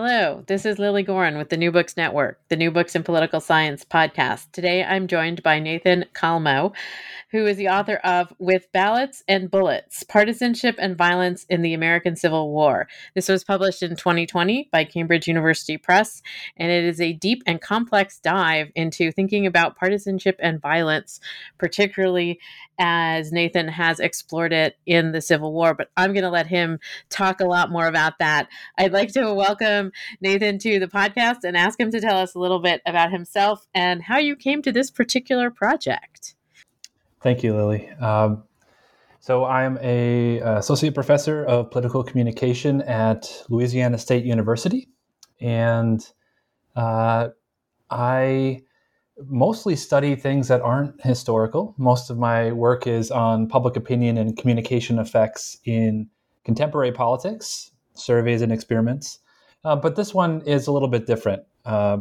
Hello, this is Lily Goren with the New Books Network, the New Books in Political Science podcast. Today I'm joined by Nathan Kalmoe, who is the author of With Ballots and Bullets Partisanship and Violence in the American Civil War. This was published in 2020 by Cambridge University Press, and it is a deep and complex dive into thinking about partisanship and violence, particularly as Nathan has explored it in the Civil War. But I'm going to let him talk a lot more about that. I'd like to welcome Nathan to the podcast and ask him to tell us a little bit about himself and how you came to this particular project. Thank you, Lily. Um, so I'm a associate professor of political communication at Louisiana State University, and uh, I mostly study things that aren't historical. Most of my work is on public opinion and communication effects in contemporary politics, surveys and experiments. Uh, but this one is a little bit different. Uh,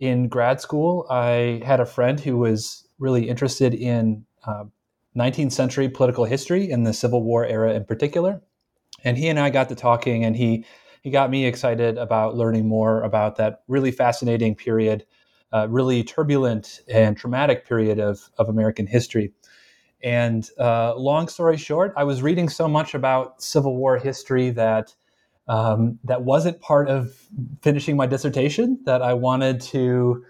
in grad school, I had a friend who was really interested in uh, 19th century political history and the Civil War era in particular. And he and I got to talking, and he he got me excited about learning more about that really fascinating period uh, really turbulent and traumatic period of, of American history. And uh, long story short, I was reading so much about Civil War history that um, that wasn't part of finishing my dissertation. That I wanted to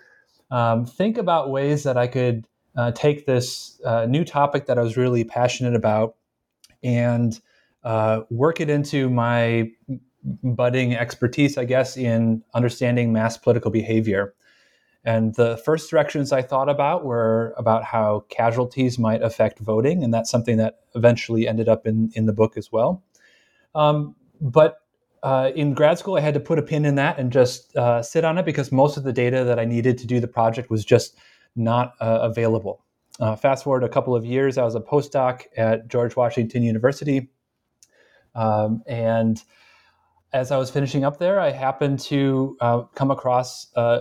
um, think about ways that I could uh, take this uh, new topic that I was really passionate about and uh, work it into my budding expertise, I guess, in understanding mass political behavior. And the first directions I thought about were about how casualties might affect voting, and that's something that eventually ended up in, in the book as well. Um, but uh, in grad school, I had to put a pin in that and just uh, sit on it because most of the data that I needed to do the project was just not uh, available. Uh, fast forward a couple of years, I was a postdoc at George Washington University. Um, and as I was finishing up there, I happened to uh, come across uh,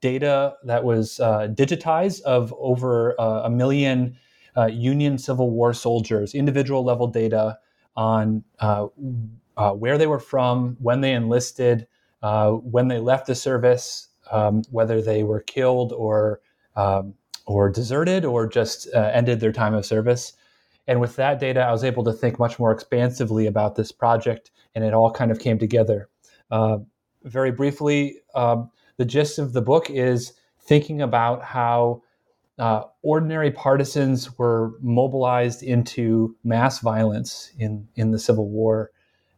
data that was digitized of over a million Union Civil War soldiers, individual level data on uh, uh, where they were from, when they enlisted, uh, when they left the service, um, whether they were killed or um, or deserted or just ended their time of service. And with that data, I was able to think much more expansively about this project, and it all kind of came together. very briefly, um, the gist of the book is thinking about how uh, ordinary partisans were mobilized into mass violence in, in the Civil War.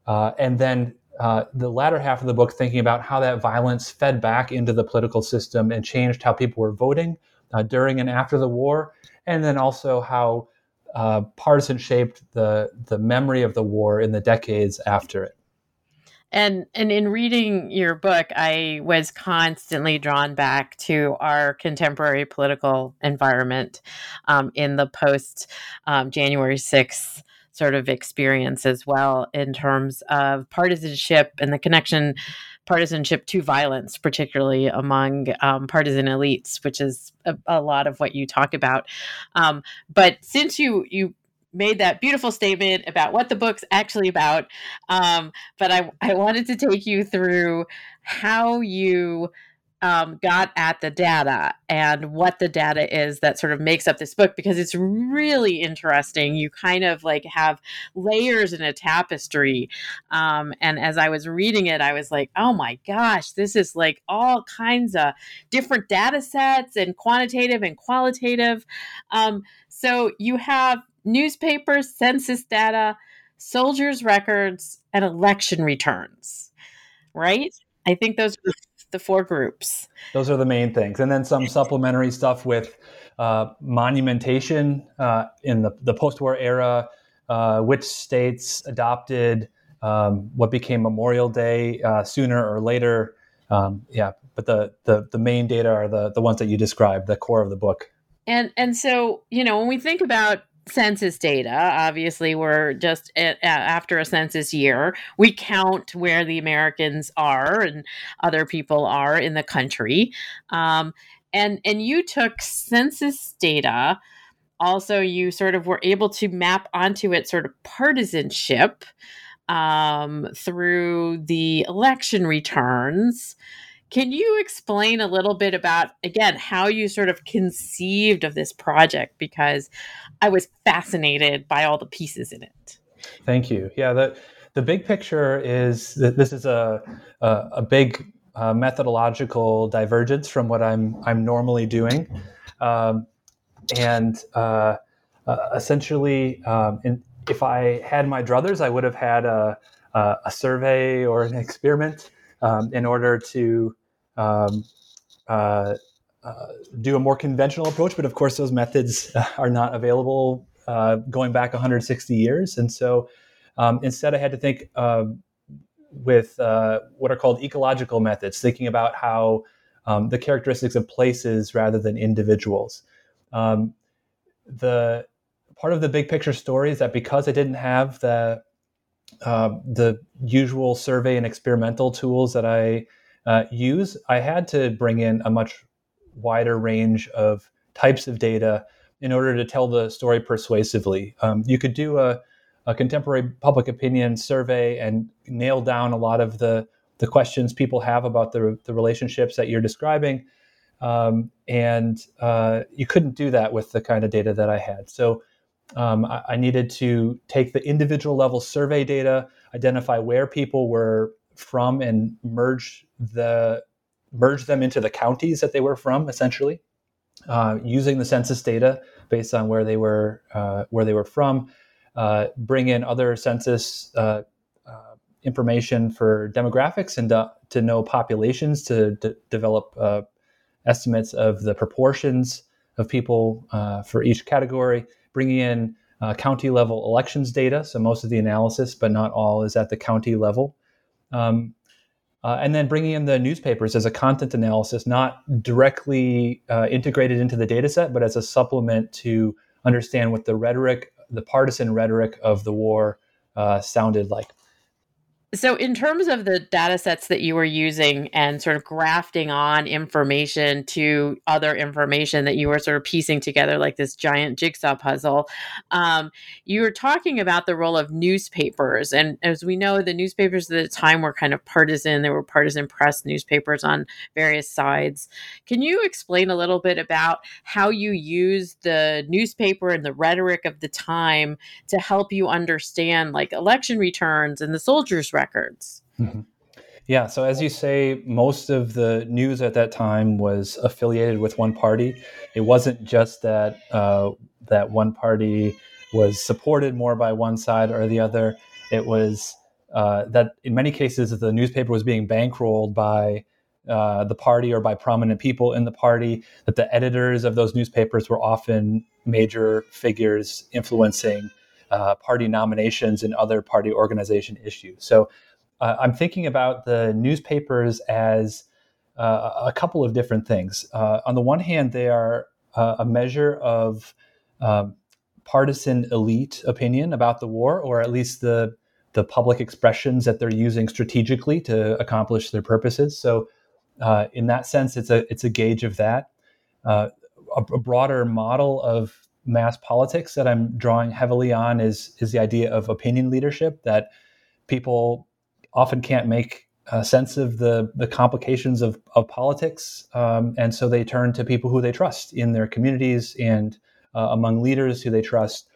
Uh, and then uh, the latter half of the book, thinking about how that violence fed back into the political system and changed how people were voting uh, during and after the war. And then also how uh, partisan shaped the, the memory of the war in the decades after it and and in reading your book i was constantly drawn back to our contemporary political environment um, in the post um, january 6th sort of experience as well in terms of partisanship and the connection partisanship to violence particularly among um, partisan elites which is a, a, lot of what you talk about um, but since you you made that beautiful statement about what the book's actually about. Um, but I, I wanted to take you through how you um, got at the data and what the data is that sort of makes up this book because it's really interesting. You kind of like have layers in a tapestry. Um, and as I was reading it, I was like, oh my gosh, this is like all kinds of different data sets and quantitative and qualitative. Um, so you have newspapers, census data, soldiers' records, and election returns. Right? I think those are four groups. Those are the main things. And then some supplementary stuff with uh, monumentation uh, in the, the post war era, uh, which states adopted um, what became Memorial Day uh, sooner or later. Um, yeah, but the, the, the main data are the, the ones that you described, the core of the book. And and so you know when we think about census data. Obviously, we're just at, after a census year. We count where the Americans are and other people are in the country. Um, and and you took census data also you sort of were able to map onto it sort of partisanship um, through the election returns. Can you explain a little bit about, again, how you sort of conceived of this project? Because I was fascinated by all the pieces in it. Thank you. Yeah, the, the big picture is that this is a, a, a big uh, methodological divergence from what I'm, I'm normally doing. Um, and uh, uh, essentially, um, in, if I had my druthers, I would have had a, a, a survey or an experiment um, in order to um, uh, uh, do a more conventional approach. But of course, those methods are not available uh, going back 160 years. And so um, instead, I had to think um, with uh, what are called ecological methods, thinking about how um, the characteristics of places rather than individuals. Um, the part of the big picture story is that because I didn't have the uh, the usual survey and experimental tools that I uh, use, I had to bring in a much wider range of types of data in order to tell the story persuasively. Um, you could do a, a, contemporary public opinion survey and nail down a lot of the, the questions people have about the, the relationships that you're describing. Um, and uh, you couldn't do that with the kind of data that I had. So um, I, I, needed to take the individual level survey data, identify where people were from, and merge the merge them into the counties that they were from, essentially, uh, using the census data based on where they were uh, where they were from. Uh, bring in other census uh, uh, information for demographics and to know populations to d- develop uh, estimates of the proportions of people uh, for each category, bringing in uh, county level elections data. So most of the analysis, but not all, is at the county level. Um, uh, and then bringing in the newspapers as a content analysis, not directly uh, integrated into the data set, but as a supplement to understand what the rhetoric, the partisan rhetoric of the war uh, sounded like. So, in terms of the data sets that you were using and sort of grafting on information to other information that you were sort of piecing together like this giant jigsaw puzzle, um, you were talking about the role of newspapers. And as we know, the newspapers at the time were kind of partisan, there were partisan press newspapers on various sides. Can you explain a little bit about how you used the newspaper and the rhetoric of the time to help you understand like election returns and the soldiers' records. Mm-hmm. Yeah, so as you say, most of the news at that time was affiliated with one party. It wasn't just that uh, that one party was supported more by one side or the other. It was uh, that in many cases the newspaper was being bankrolled by uh, the party or by prominent people in the party. That the editors of those newspapers were often major figures influencing uh, party nominations and other party organization issues. So uh, I'm thinking about the newspapers as uh, a couple of different things. Uh, on the one hand, they are uh, a measure of um, partisan elite opinion about the war, or at least the the public expressions that they're using strategically to accomplish their purposes. So, in that sense, it's a it's a gauge of that. A, a broader model of mass politics that I'm drawing heavily on is is the idea of opinion leadership that people often can't make uh, sense of the the complications of of politics, um, and so they turn to people who they trust in their communities and uh, among leaders who they trust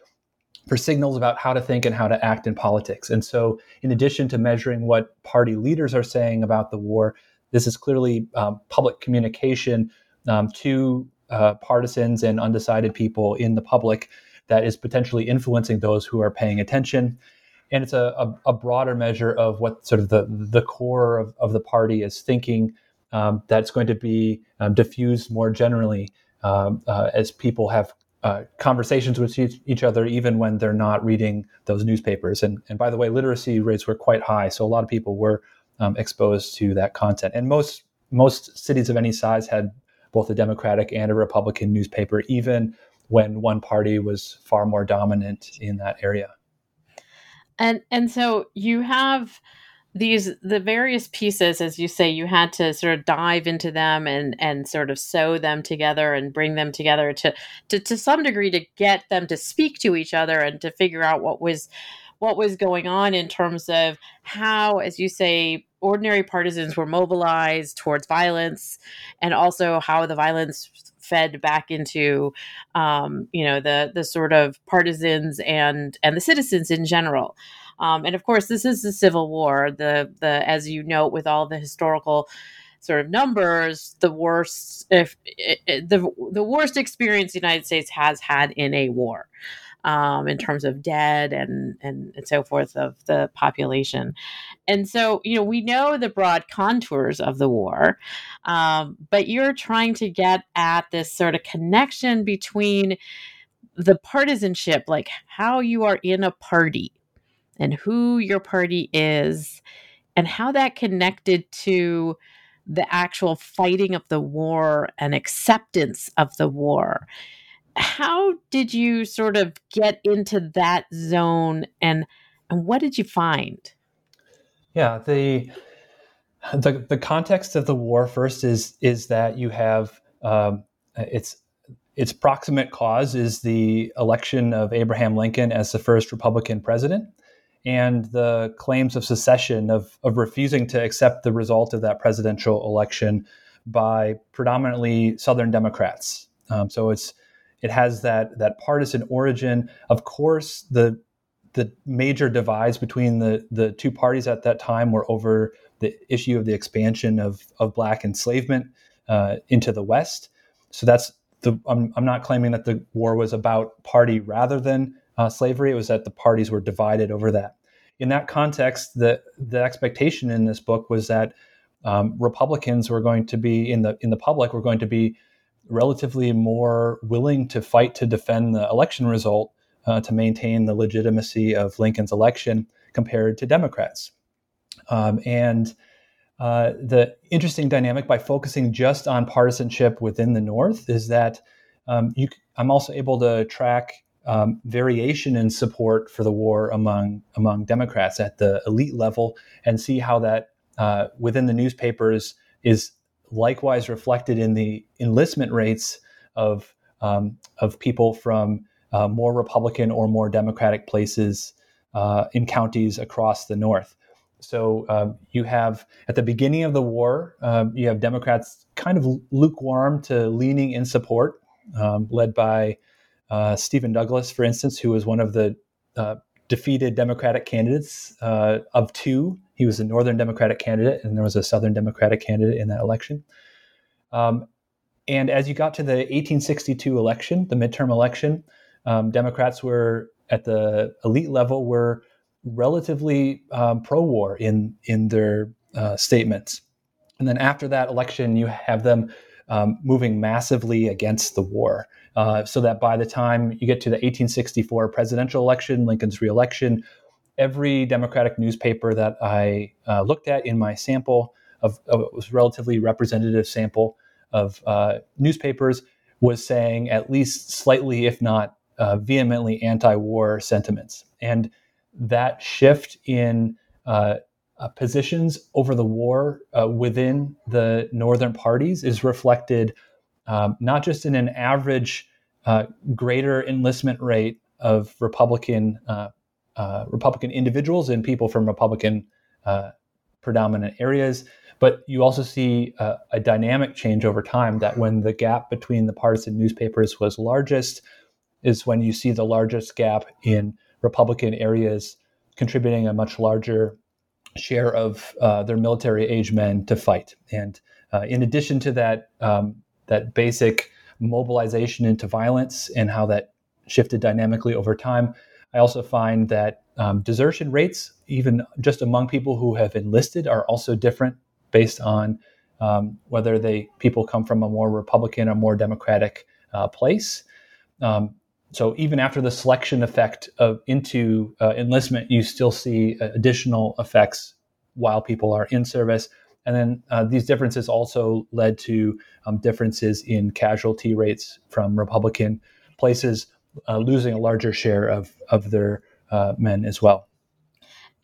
for signals about how to think and how to act in politics. And so, in addition to measuring what party leaders are saying about the war, this is clearly um, public communication um, to uh, partisans and undecided people in the public that is potentially influencing those who are paying attention. And it's a, a, a broader measure of what sort of the, the core of, of the party is thinking um, that's going to be um, diffused more generally um, uh, as people have uh, conversations with each, each, other, even when they're not reading those newspapers. And, and by the way, literacy rates were quite high, so a lot of people were um, exposed to that content. And most most cities of any size had both a Democratic and a Republican newspaper, even when one party was far more dominant in that area. And and so you have these the various pieces as you say you had to sort of dive into them and and sort of sew them together and bring them together to to to some degree to get them to speak to each other and to figure out what was what was going on in terms of how as you say ordinary partisans were mobilized towards violence and also how the violence fed back into um, you know the the sort of partisans and and the citizens in general um, and of course, this is the Civil War. The the as you note with all the historical sort of numbers, the worst if it, the the worst experience the United States has had in a war. Um, in terms of dead and, and and so forth of the population, and so you know we know the broad contours of the war, um, but you're trying to get at this sort of connection between the partisanship, like how you are in a party, and who your party is and how that connected to the actual fighting of the war and acceptance of the war. How did you sort of get into that zone and and what did you find? Yeah, the the the context of the war first is is that you have um, it's its proximate cause is the election of Abraham Lincoln as the first Republican president and the claims of secession of, of refusing to accept the result of that presidential election by predominantly Southern Democrats. Um, so it's it has that that partisan origin. Of course, the the major divides between the the two parties at that time were over the issue of the expansion of of black enslavement uh, into the West. So that's the I'm, I'm not claiming that the war was about party rather than uh, slavery. It was that the parties were divided over that. In that context, the the expectation in this book was that um, Republicans were going to be in the in the public were going to be relatively more willing to fight to defend the election result uh, to maintain the legitimacy of Lincoln's election compared to Democrats. Um, and uh, the interesting dynamic by focusing just on partisanship within the North is that um, you, I'm also able to track um, variation in support for the war among among Democrats at the elite level, and see how that uh, within the newspapers is likewise reflected in the enlistment rates of um, of people from uh, more Republican or more Democratic places uh, in counties across the North. So um, you have at the beginning of the war, um, you have Democrats kind of lukewarm to leaning in support, um, led by uh, Stephen Douglas, for instance, who was one of the uh, defeated Democratic candidates uh, of two. He was a Northern Democratic candidate, and there was a Southern Democratic candidate in that election. Um, and as you got to the 1862 election, the midterm election, um, Democrats were at the elite level were relatively um, pro-war in in their uh, statements. And then after that election, you have them um, moving massively against the war. Uh, so that by the time you get to the 1864 presidential election, Lincoln's reelection, every Democratic newspaper that I uh, looked at in my sample of, of was relatively representative sample of uh, newspapers was saying at least slightly, if not uh, vehemently, anti-war sentiments, and that shift in uh, uh, positions over the war within the northern parties is reflected um, not just in an average uh, greater enlistment rate of Republican uh, uh, Republican individuals and people from Republican uh, predominant areas, but you also see a, a dynamic change over time. That when the gap between the partisan newspapers was largest, is when you see the largest gap in Republican areas contributing a much larger share of uh, their military age men to fight. And uh, in addition to that, um, that basic mobilization into violence and how that shifted dynamically over time. I also find that um, desertion rates, even just among people who have enlisted, are also different based on um, whether they people come from a more Republican or more Democratic uh, place. Um, so even after the selection effect of into uh, enlistment, you still see uh, additional effects while people are in service. And then uh, these differences also led to um, differences in casualty rates from Republican places uh, losing a larger share of, of their uh, men as well.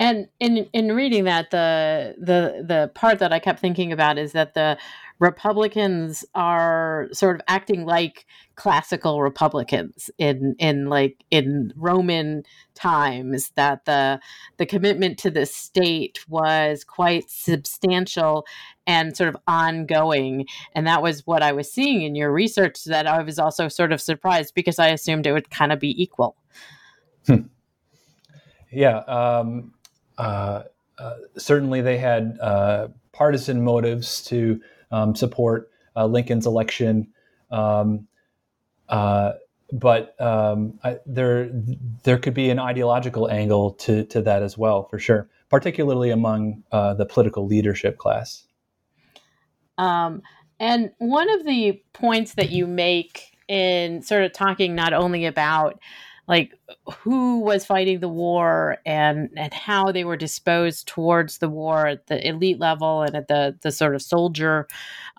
And in in reading that, the the the part that I kept thinking about is that the Republicans are sort of acting like classical Republicans in in like in Roman times that the the commitment to the state was quite substantial and sort of ongoing and that was what I was seeing in your research that I was also sort of surprised because I assumed it would kind of be equal. Hmm. Yeah, um, uh, uh, certainly they had uh, partisan motives to um, support Lincoln's election. Um, but um, I, there there could be an ideological angle to to that as well, for sure, particularly among uh, the political leadership class. Um, and one of the points that you make in sort of talking not only about like who was fighting the war and and how they were disposed towards the war at the elite level and at the the sort of soldier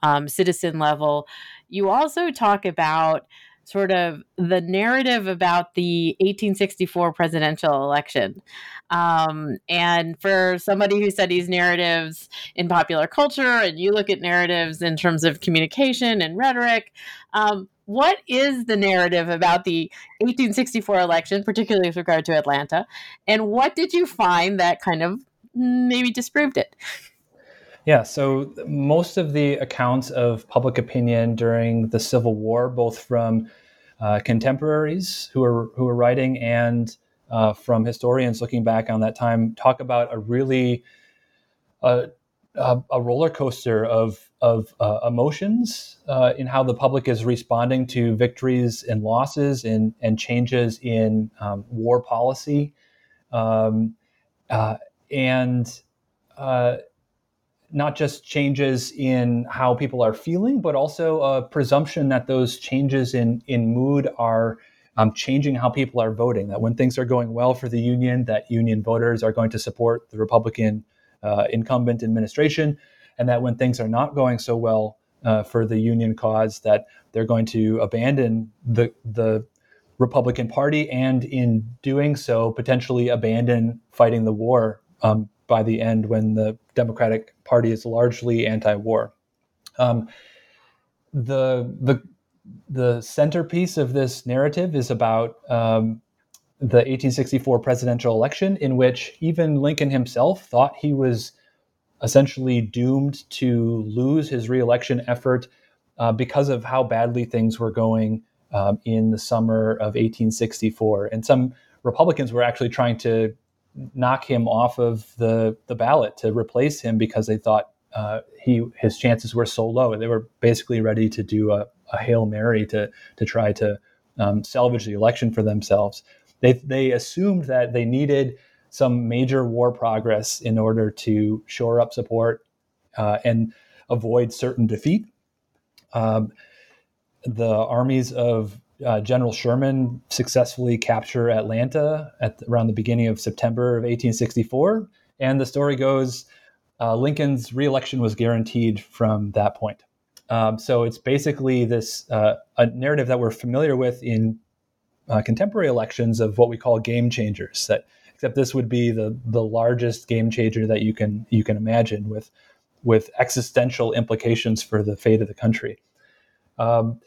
um, citizen level you also talk about sort of the narrative about the 1864 presidential election. Um, and for somebody who studies narratives in popular culture, and you look at narratives in terms of communication and rhetoric, um, what is the narrative about the 1864 election, particularly with regard to Atlanta? And what did you find that kind of maybe disproved it? Yeah, so most of the accounts of public opinion during the Civil War, both from uh, contemporaries who are who are writing and uh, from historians looking back on that time, talk about a really uh, a roller coaster of of uh, emotions uh, in how the public is responding to victories and losses and and changes in um, war policy, um, uh, and not just changes in how people are feeling, but also a presumption that those changes in, in mood are um, changing how people are voting. That when things are going well for the union, that union voters are going to support the Republican uh, incumbent administration, and that when things are not going so well uh, for the union cause, that they're going to abandon the the Republican Party, and in doing so, potentially abandon fighting the war um, by the end when the Democratic Party is largely anti-war. Um, the the the centerpiece of this narrative is about um, the 1864 presidential election, in which even Lincoln himself thought he was essentially doomed to lose his reelection effort uh, because of how badly things were going um, in the summer of 1864. And some Republicans were actually trying to knock him off of the the ballot to replace him because they thought uh, he his chances were so low. They were basically ready to do a, a hail mary to to try to um, salvage the election for themselves. They they assumed that they needed some major war progress in order to shore up support uh, and avoid certain defeat. Um, the armies of uh, General Sherman successfully capture Atlanta at around the beginning of September of 1864, and the story goes uh, Lincoln's reelection was guaranteed from that point. Um, so it's basically this uh, a narrative that we're familiar with in uh, contemporary elections of what we call game changers. That except this would be the the largest game changer that you can you can imagine with with existential implications for the fate of the country. Um,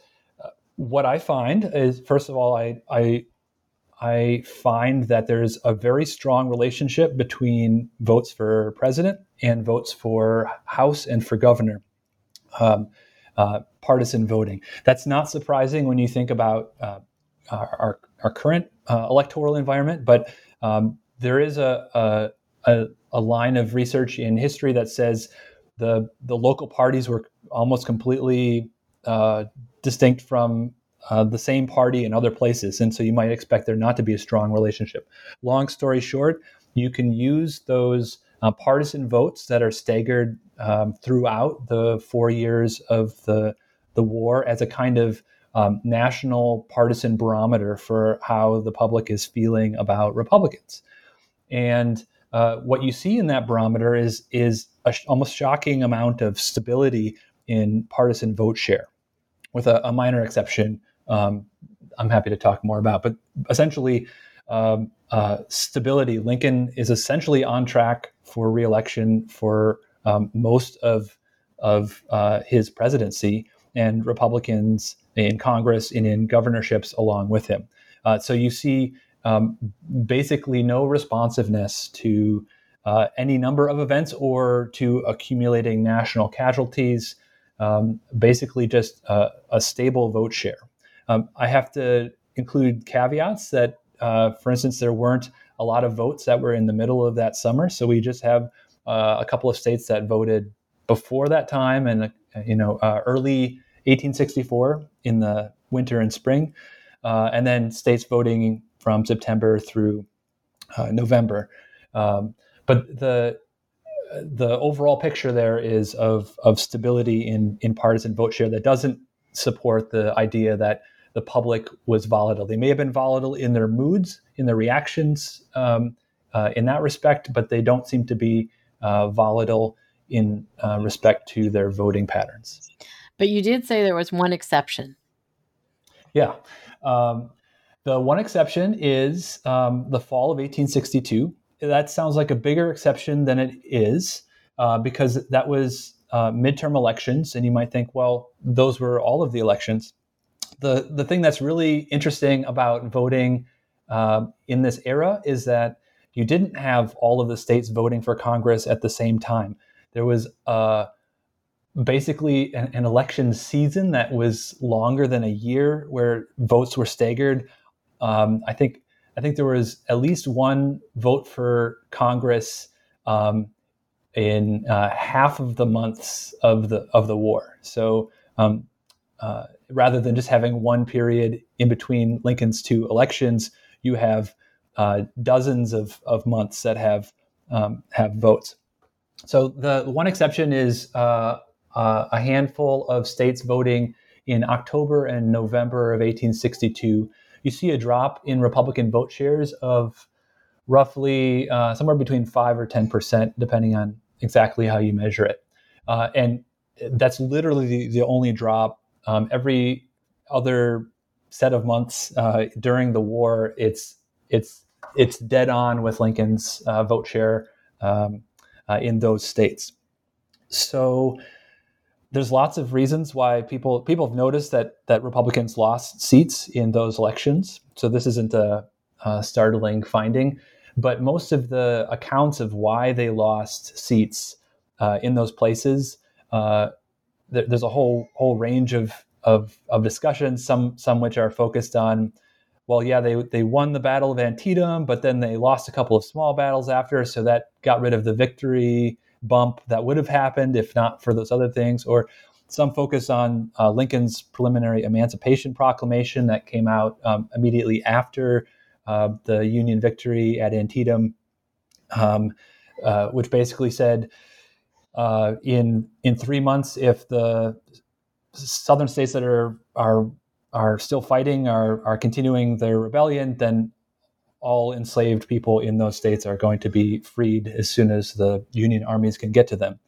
what I find is, first of all, I, I I find that there's a very strong relationship between votes for president and votes for House and for governor. Um, uh, partisan voting. That's not surprising when you think about uh, our, our, current uh, electoral environment, but um, there is a, a, a, line of research in history that says the, the local parties were almost completely uh, distinct from uh, the same party in other places. And so you might expect there not to be a strong relationship. Long story short, you can use those uh, partisan votes that are staggered um, throughout the four years of the, the war as a kind of um, national partisan barometer for how the public is feeling about Republicans. And uh, what you see in that barometer is, is a sh- almost shocking amount of stability in partisan vote share with a, a minor exception um, I'm happy to talk more about. But essentially, um, uh, stability. Lincoln is essentially on track for reelection for um, most of of uh, his presidency, and Republicans in Congress and in governorships along with him. Uh, so you see um, basically no responsiveness to uh, any number of events or to accumulating national casualties. Um, basically, just a, a, stable vote share. Um, I have to include caveats that, uh, for instance, there weren't a lot of votes that were in the middle of that summer. So we just have uh, a couple of states that voted before that time and, uh, you know, uh, early 1864 in the winter and spring, uh, and then states voting from September through uh, November. Um, but the the overall picture there is of of stability in in partisan vote share that doesn't support the idea that the public was volatile. They may have been volatile in their moods, in their reactions, um, uh, in that respect, but they don't seem to be uh, volatile in uh, respect to their voting patterns. But you did say there was one exception. Yeah. Um, the one exception is um, the fall of 1862. That sounds like a bigger exception than it is uh, because that was uh, midterm elections. And you might think, well, those were all of the elections. The, the thing that's really interesting about voting uh, in this era is that you didn't have all of the states voting for Congress at the same time. There was a basically an, an, election season that was longer than a year, where votes were staggered. Um, I think I think there was at least one vote for Congress um, in uh, half of the months of the of the war. So um, uh, rather than just having one period in between Lincoln's two elections, you have uh, dozens of, of months that have um, have votes. So the one exception is uh, uh, a handful of states voting in October and November of 1862, you see a drop in Republican vote shares of roughly uh, somewhere between 5 or 10%, depending on exactly how you measure it. Uh, and that's literally the, the only drop. Um, every other set of months uh, during the war, it's, it's, it's dead on with Lincoln's uh, vote share um, uh, in those states. So there's lots of reasons why people people have noticed that that Republicans lost seats in those elections. So this isn't a, a startling finding, but most of the accounts of why they lost seats uh, in those places, uh, there, there's a whole whole range of, of of discussions. Some some which are focused on, well, yeah, they they won the Battle of Antietam, but then they lost a couple of small battles after, so that got rid of the victory bump that would have happened if not for those other things, or some focus on uh, Lincoln's preliminary Emancipation Proclamation that came out um, immediately after uh, the Union victory at Antietam, um, uh, which basically said uh, in in three months, if the southern states that are are are still fighting are are continuing their rebellion, then all enslaved people in those states are going to be freed as soon as the Union armies can get to them.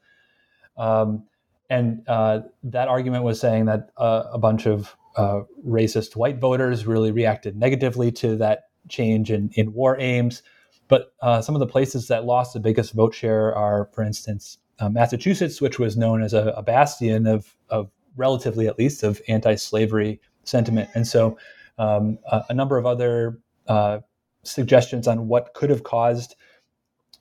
Um, and uh, that argument was saying that uh, a bunch of uh, racist white voters really reacted negatively to that change in, in war aims. But uh, some of the places that lost the biggest vote share are, for instance, uh, Massachusetts, which was known as a, a bastion of, of, relatively at least, of anti slavery sentiment. And so um, a, a, number of other uh, suggestions on what could have caused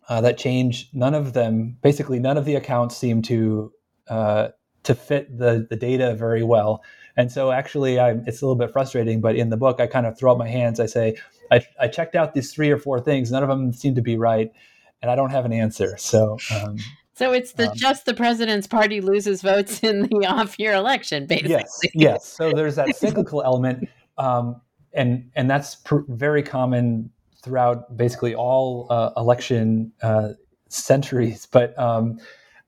uh, that change. None of them, basically, none of the accounts seem to uh, to fit the the data very well. And so, actually, I'm, it's a little bit frustrating. But in the book, I kind of throw up my hands. I say, I, I checked out these three or four things. None of them seem to be right, and I don't have an answer. So. Um, so it's the um, just the president's party loses votes in the off year election, basically. Yes, yes. So there's that cyclical element, um, and and that's pr- very common throughout basically all uh, election uh, centuries. But um,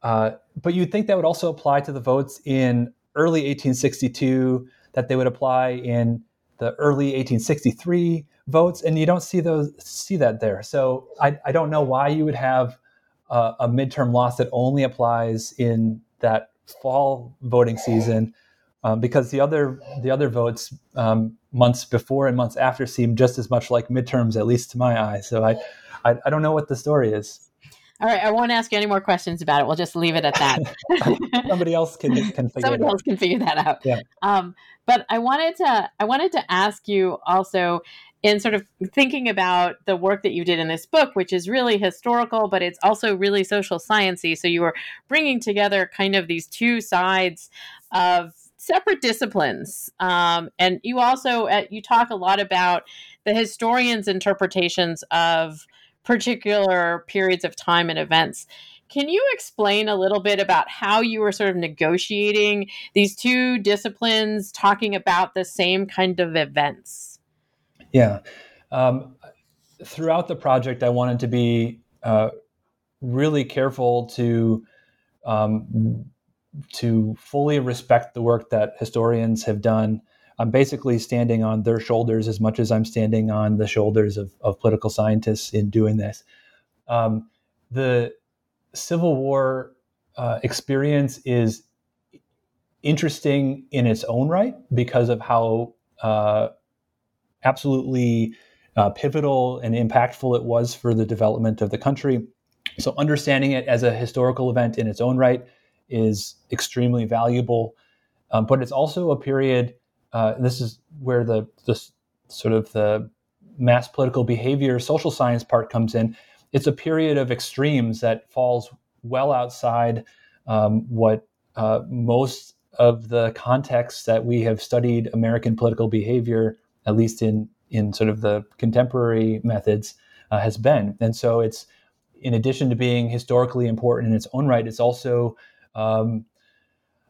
uh, but you'd think that would also apply to the votes in early 1862, that they would apply in the early 1863 votes, and you don't see those see that there. So I, I don't know why you would have a, a midterm loss that only applies in that fall voting season um, because the other the other votes um, months before and months after seem just as much like midterms, at least to my eye. So I, I, I don't know what the story is. All right, I won't ask you any more questions about it. We'll just leave it at that. Somebody else can can figure Somebody else can figure that out. Yeah. Um, but I wanted to I wanted to ask you also in sort of thinking about the work that you did in this book, which is really historical, but it's also really social sciencey. So you were bringing together kind of these two sides of separate disciplines, um, and you also uh, you talk a lot about the historian's interpretations of particular periods of time and events. Can you explain a little bit about how you were sort of negotiating these two disciplines, talking about the same kind of events? Yeah. Um, throughout the project, I wanted to be uh, really careful to um, to fully respect the work that historians have done. I'm basically standing on their shoulders as much as I'm standing on the shoulders of, of political scientists in doing this. Um, the Civil War uh, experience is interesting in its own right because of how uh, absolutely uh, pivotal and impactful it was for the development of the country. So, understanding it as a historical event in its own right is extremely valuable. Um, but it's also a period. Uh, this is where the the sort of the mass political behavior, social science part comes in. It's a period of extremes that falls well outside um, what uh, most of the contexts that we have studied American political behavior at least in in sort of the contemporary methods, uh, has been. And so it's in addition to being historically important in its own right, it's also um,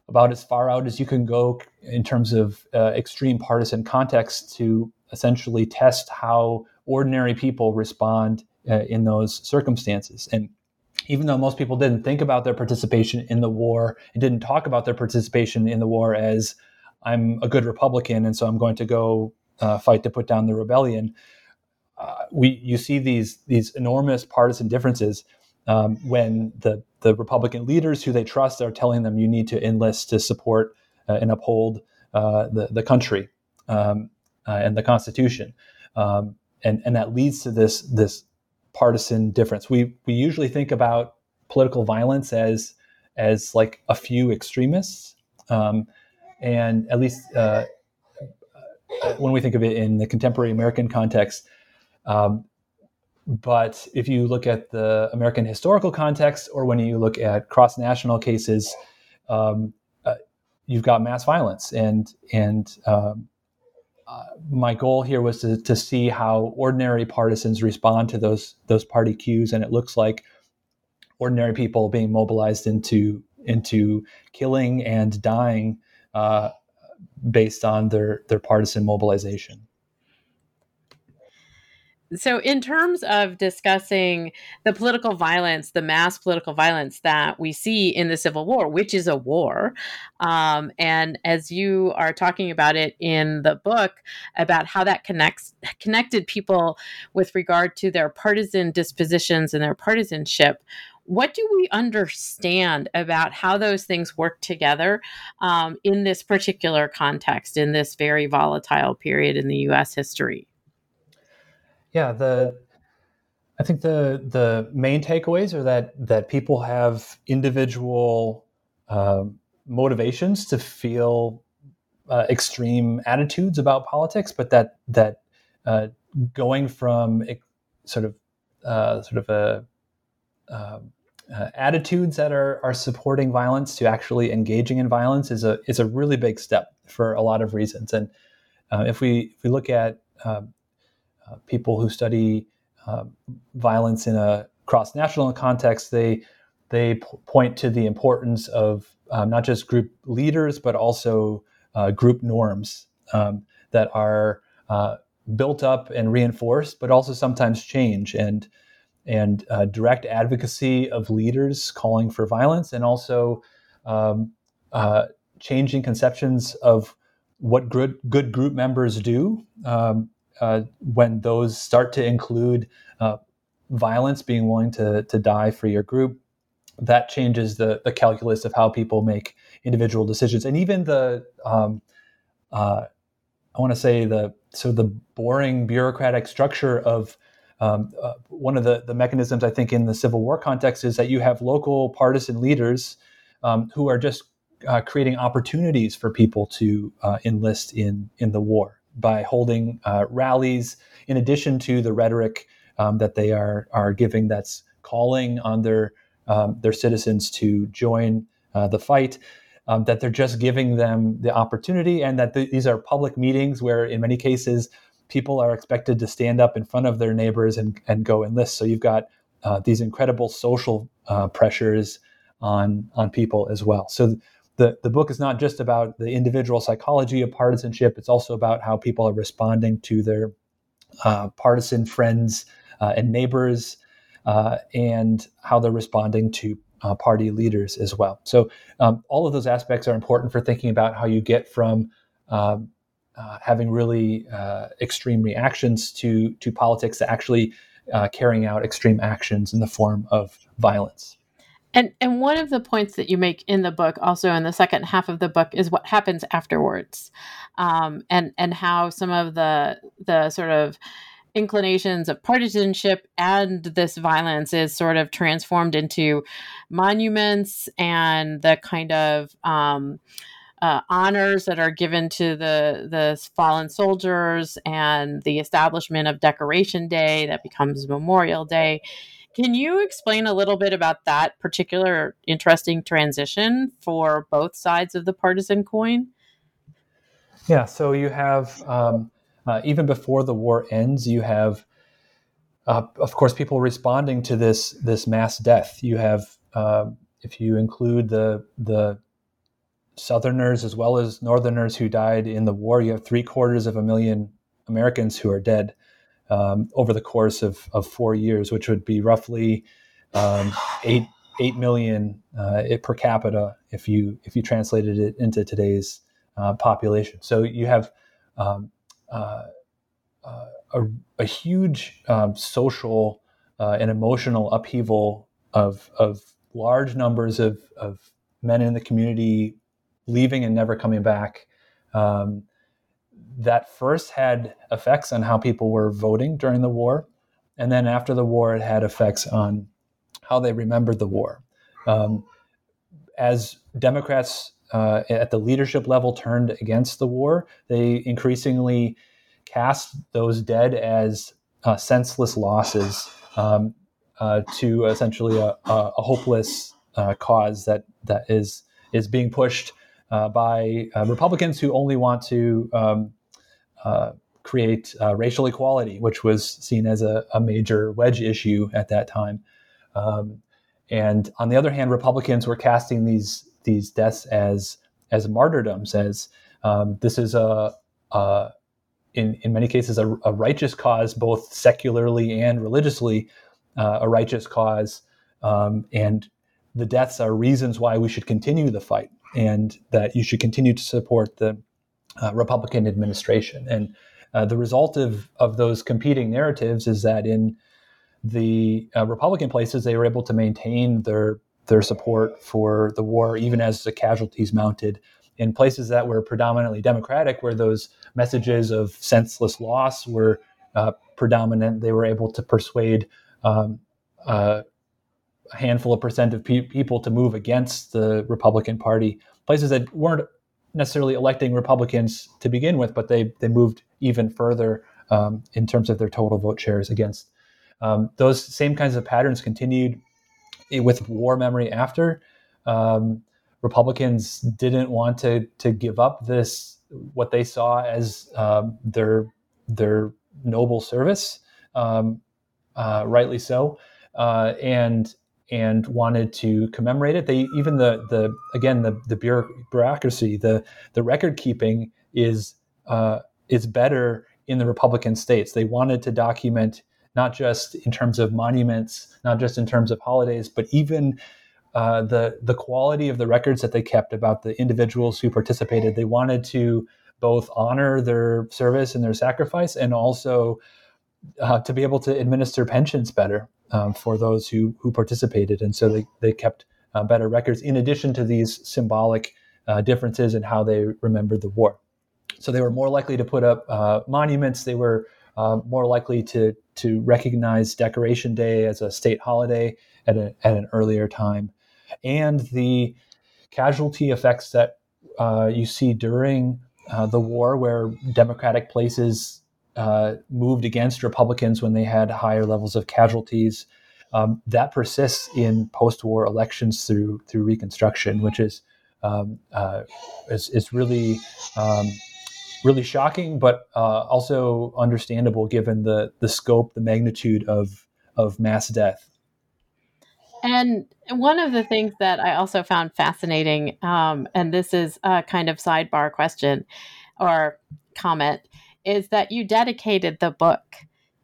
about as far out as you can go in terms of uh, extreme partisan context to essentially test how ordinary people respond uh, in those circumstances. And even though most people didn't think about their participation in the war and didn't talk about their participation in the war as I'm a good Republican and so I'm going to go uh, fight to put down the rebellion. Uh, we you see these these enormous partisan differences um, when the the Republican leaders who they trust are telling them you need to enlist to support uh, and uphold uh, the the country um, uh, and the Constitution, um, and and that leads to this this partisan difference. We we usually think about political violence as as like a few extremists, um, and at least uh, uh, when we think of it in the contemporary American context. Um, but if you look at the American historical context, or when you look at cross-national cases, um, uh, you've got mass violence, and and um, uh, my goal here was to, to see how ordinary partisans respond to those those party cues, and it looks like ordinary people being mobilized into into killing and dying uh, based on their their partisan mobilization. So, in terms of discussing the political violence, the mass political violence that we see in the Civil War, which is a war, um, and as you are talking about it in the book, about how that connects connected people with regard to their partisan dispositions and their partisanship, what do we understand about how those things work together um, in this particular context, in this very volatile period in the U.S. history? Yeah, the I think the the main takeaways are that that people have individual uh, motivations to feel uh, extreme attitudes about politics, but that that uh, going from sort of uh, sort of a um, uh, attitudes that are are supporting violence to actually engaging in violence is a is a really big step for a lot of reasons. And uh, if we if we look at um, people who study um, violence in a cross national context, they they p- point to the importance of um, not just group leaders but also uh, group norms um, that are uh, built up and reinforced, but also sometimes change and and uh, direct advocacy of leaders calling for violence, and also um, uh, changing conceptions of what good, good group members do um, uh, when those start to include uh, violence, being willing to, to die for your group. that changes the the calculus of how people make individual decisions, and even the um, uh, I want to say the so the boring bureaucratic structure of um, uh, one of the, the mechanisms I think in the Civil War context is that you have local partisan leaders um, who are just uh, creating opportunities for people to uh, enlist in in the war by holding uh, rallies in addition to the rhetoric um, that they are are giving that's calling on their um, their citizens to join uh, the fight. Um, that they're just giving them the opportunity, and that th- these are public meetings where, in many cases, people are expected to stand up in front of their neighbors and, and go enlist. So you've got uh, these incredible social uh, pressures on on people as well. So the the book is not just about the individual psychology of partisanship; it's also about how people are responding to their uh, partisan friends uh, and neighbors, uh, and how they're responding to uh, party leaders as well. So, um, all of those aspects are important for thinking about how you get from um, uh, having really uh, extreme reactions to to politics to actually carrying out extreme actions in the form of violence. And and one of the points that you make in the book, also in the second half of the book, is what happens afterwards, um, and and how some of the the sort of inclinations of partisanship and this violence is sort of transformed into monuments and the kind of um, uh, honors that are given to the the fallen soldiers and the establishment of Decoration Day that becomes Memorial Day. Can you explain a little bit about that particular interesting transition for both sides of the partisan coin? Yeah, so you have um, uh, even before the war ends, you have, uh, of course, people responding to this this mass death. You have, uh, if you include the the Southerners as well as Northerners who died in the war, you have three quarters of a million Americans who are dead um, over the course of, of four years, which would be roughly um, eight eight million uh, per capita if you if you translated it into today's uh, population. So you have um, uh, uh, a, a, huge um, social uh, and emotional upheaval of, of large numbers of, of men in the community leaving and never coming back. Um, that first had effects on how people were voting during the war. And then after the war, it had effects on how they remembered the war. Um, as Democrats uh, at the leadership level turned against the war, they increasingly cast those dead as uh, senseless losses um, uh, to essentially a, a, a hopeless uh, cause that that is is being pushed uh, by uh, Republicans who only want to um, create racial equality, which was seen as a, a, major wedge issue at that time. Um, and on the other hand, Republicans were casting these these deaths as as martyrdoms, as um, this is a, a, in in many cases a, a, righteous cause, both secularly and religiously, uh, a righteous cause, um, and the deaths are reasons why we should continue the fight, and that you should continue to support the uh, Republican administration. And uh, the result of of those competing narratives is that in the uh, Republican places, they were able to maintain their their support for the war, even as the casualties mounted. In places that were predominantly Democratic, where those messages of senseless loss were uh, predominant, they were able to persuade um, uh, a handful of percent of pe- people to move against the Republican Party. Places that weren't necessarily electing Republicans to begin with, but they they moved even further um, in terms of their total vote shares against. Um, those same kinds of patterns continued with war memory after. Um, Republicans didn't want to to give up this what they saw as um, their their noble service, um, uh, rightly so, uh, and and wanted to commemorate it. They even the the again the the bureaucracy the the record keeping is uh, is better in the Republican states. They wanted to document not just in terms of monuments, not just in terms of holidays, but even uh, the the quality of the records that they kept about the individuals who participated. They wanted to both honor their service and their sacrifice, and also uh, to be able to administer pensions better. Um, for those who who participated, and so they they kept uh, better records in addition to these symbolic uh, differences in how they remembered the war. So they were more likely to put up uh, monuments. They were uh, more likely to to recognize Decoration Day as a state holiday at, a, at an earlier time, and the casualty effects that uh, you see during uh, the war, where Democratic places uh, moved against Republicans when they had higher levels of casualties. Um, that persists in post-war elections through through Reconstruction, which is um, uh, is, is really um, really shocking, but uh, also understandable given the the scope, the magnitude of of mass death. And one of the things that I also found fascinating, um, and this is a kind of sidebar question or comment, is that you dedicated the book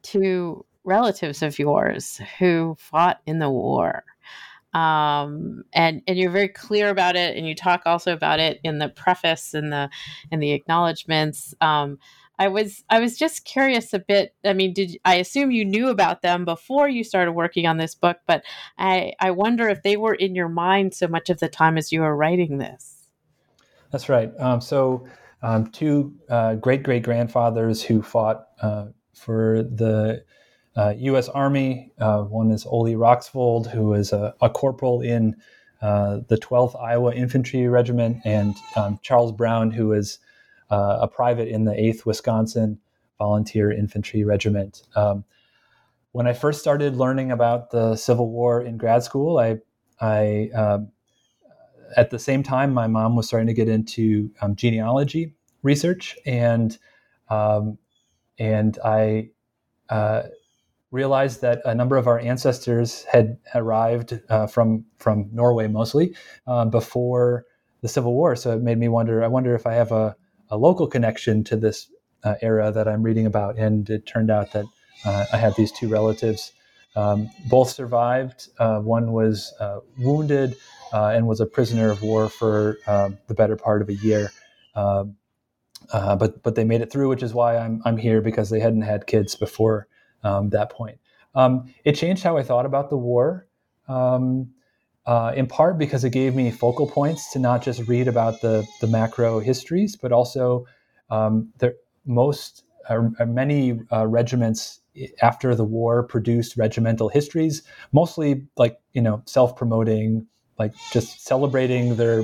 to relatives of yours who fought in the war um, and and you're very clear about it, and you talk also about it in the preface and the in the acknowledgments. Um, I was I was just curious a bit. I mean, did I assume you knew about them before you started working on this book? But I I wonder if they were in your mind so much of the time as you were writing this. That's right. Um, so um, two uh, great great grandfathers who fought uh, for the uh, U.S. Army. Uh, one is Ole Roxvold, who is a, a corporal in uh, the 12th Iowa Infantry Regiment, and um, Charles Brown, who is uh, a private in the 8th Wisconsin Volunteer Infantry Regiment. Um, when I first started learning about the Civil War in grad school, I, I um, at the same time, my mom was starting to get into um, genealogy research, and um, and I uh, realized that a number of our ancestors had arrived uh, from from Norway mostly um, before the Civil War. So it made me wonder. I wonder if I have a, a local connection to this uh, era that I'm reading about. And it turned out that uh, I had these two relatives. Um, both survived. Uh, one was uh, wounded uh, and was a prisoner of war for the better part of a year. But but they made it through, which is why I'm I'm here because they hadn't had kids before um, that point. Um, it changed how I thought about the war, um, uh, in part because it gave me focal points to not just read about the, the macro histories, but also um, the most uh, many uh, regiments after the war produced regimental histories, mostly like you know self-promoting, like just celebrating their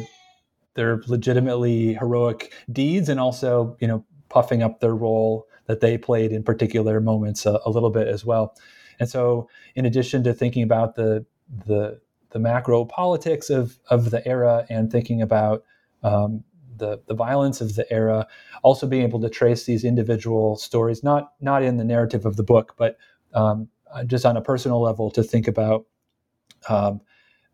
their legitimately heroic deeds, and also you know puffing up their role that they played in particular moments a, a little bit as well. And so, in addition to thinking about the the the macro politics of of the era and thinking about um, the the violence of the era, also being able to trace these individual stories, not not in the narrative of the book, but um, just on a personal level, to think about. Um,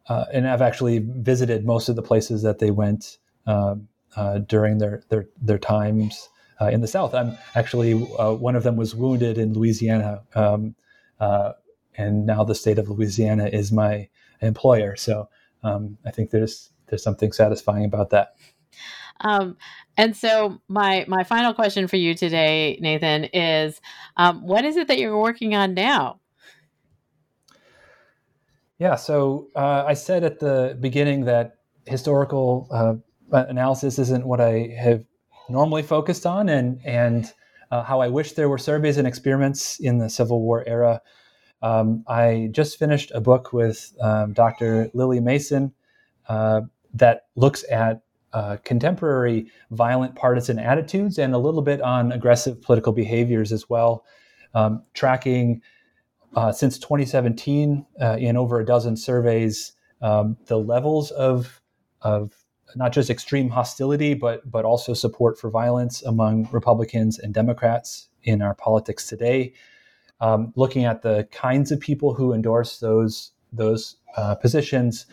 uh, and I've actually visited most of the places that they went um, uh, during their their their times uh, in the South. I'm actually uh, one of them was wounded in Louisiana, um, uh, and now the state of Louisiana is my employer. So um, I think there's there's something satisfying about that. Um, and so my my final question for you today, Nathan, is um, what is it that you're working on now? Yeah, so uh, I said at the beginning that historical uh, analysis isn't what I have normally focused on and and uh, how I wish there were surveys and experiments in the Civil War era. Um, I just finished a book with um, Dr. Lily Mason uh, that looks at uh, contemporary violent partisan attitudes and a little bit on aggressive political behaviors as well, um, tracking uh, since 2017 uh, in over a dozen surveys um, the levels of of not just extreme hostility, but but also support for violence among Republicans and Democrats in our politics today. Um, looking at the kinds of people who endorse those those uh, positions,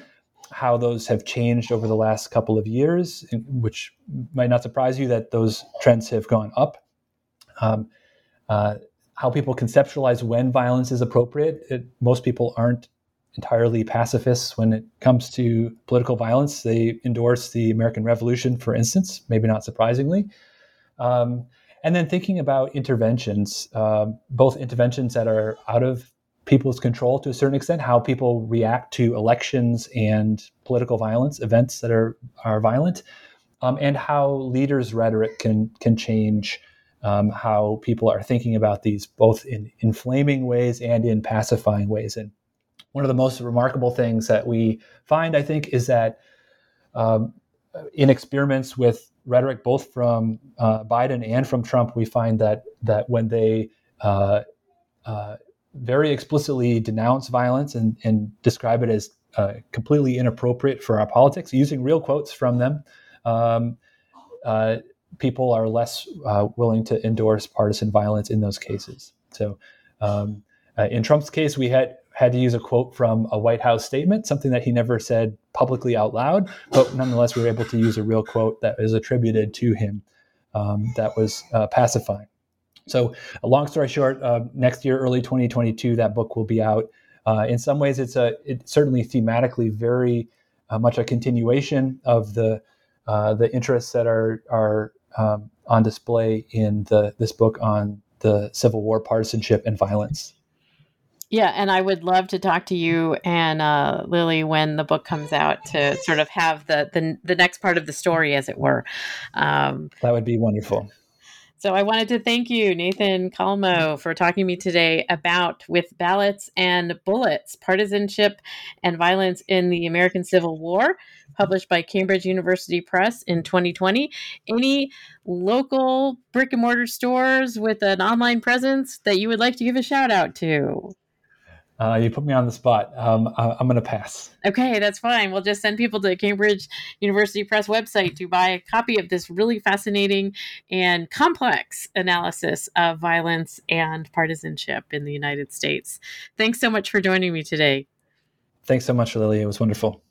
how those have changed over the last couple of years, which might not surprise you that those trends have gone up. Um, uh, how people conceptualize when violence is appropriate. It, most people aren't entirely pacifists when it comes to political violence. They endorse the American Revolution, for instance, maybe not surprisingly. Um, and then thinking about interventions, um, both interventions that are out of people's control to a certain extent, how people react to elections and political violence, events that are, are violent, um, and how leaders' rhetoric can, can change um, how people are thinking about these, both in inflaming ways and in pacifying ways. And one of the most remarkable things that we find, I think, is that um, in experiments with rhetoric, both from uh, Biden and from Trump, we find that that when they uh, uh, very explicitly denounce violence and, and describe it as uh, completely inappropriate for our politics, using real quotes from them, um, uh, people are less uh, willing to endorse partisan violence in those cases. So, um, in Trump's case, we had had to use a quote from a White House statement, something that he never said publicly out loud, but nonetheless, we were able to use a real quote that is attributed to him um, that was uh, pacifying. So, a long story short, uh, next year, early 2022, that book will be out. Uh, in some ways, it's a it's certainly thematically very uh, much a continuation of the uh, the interests that are are um, on display in the this book on the Civil War, partisanship, and violence. Yeah, and I would love to talk to you and uh, Lily when the book comes out to sort of have the the, the next part of the story, as it were. Um, that would be wonderful. So I wanted to thank you, Nathan Kalmoe, for talking to me today about With Ballots and Bullets Partisanship and Violence in the American Civil War, published by Cambridge University Press in 2020. Any local brick and mortar stores with an online presence that you would like to give a shout out to? Uh, you put me on the spot. Um, I, am going to pass. Okay, that's fine. We'll just send people to the Cambridge University Press website to buy a copy of this really fascinating and complex analysis of violence and partisanship in the United States. Thanks so much for joining me today. Thanks so much, Lily. It was wonderful.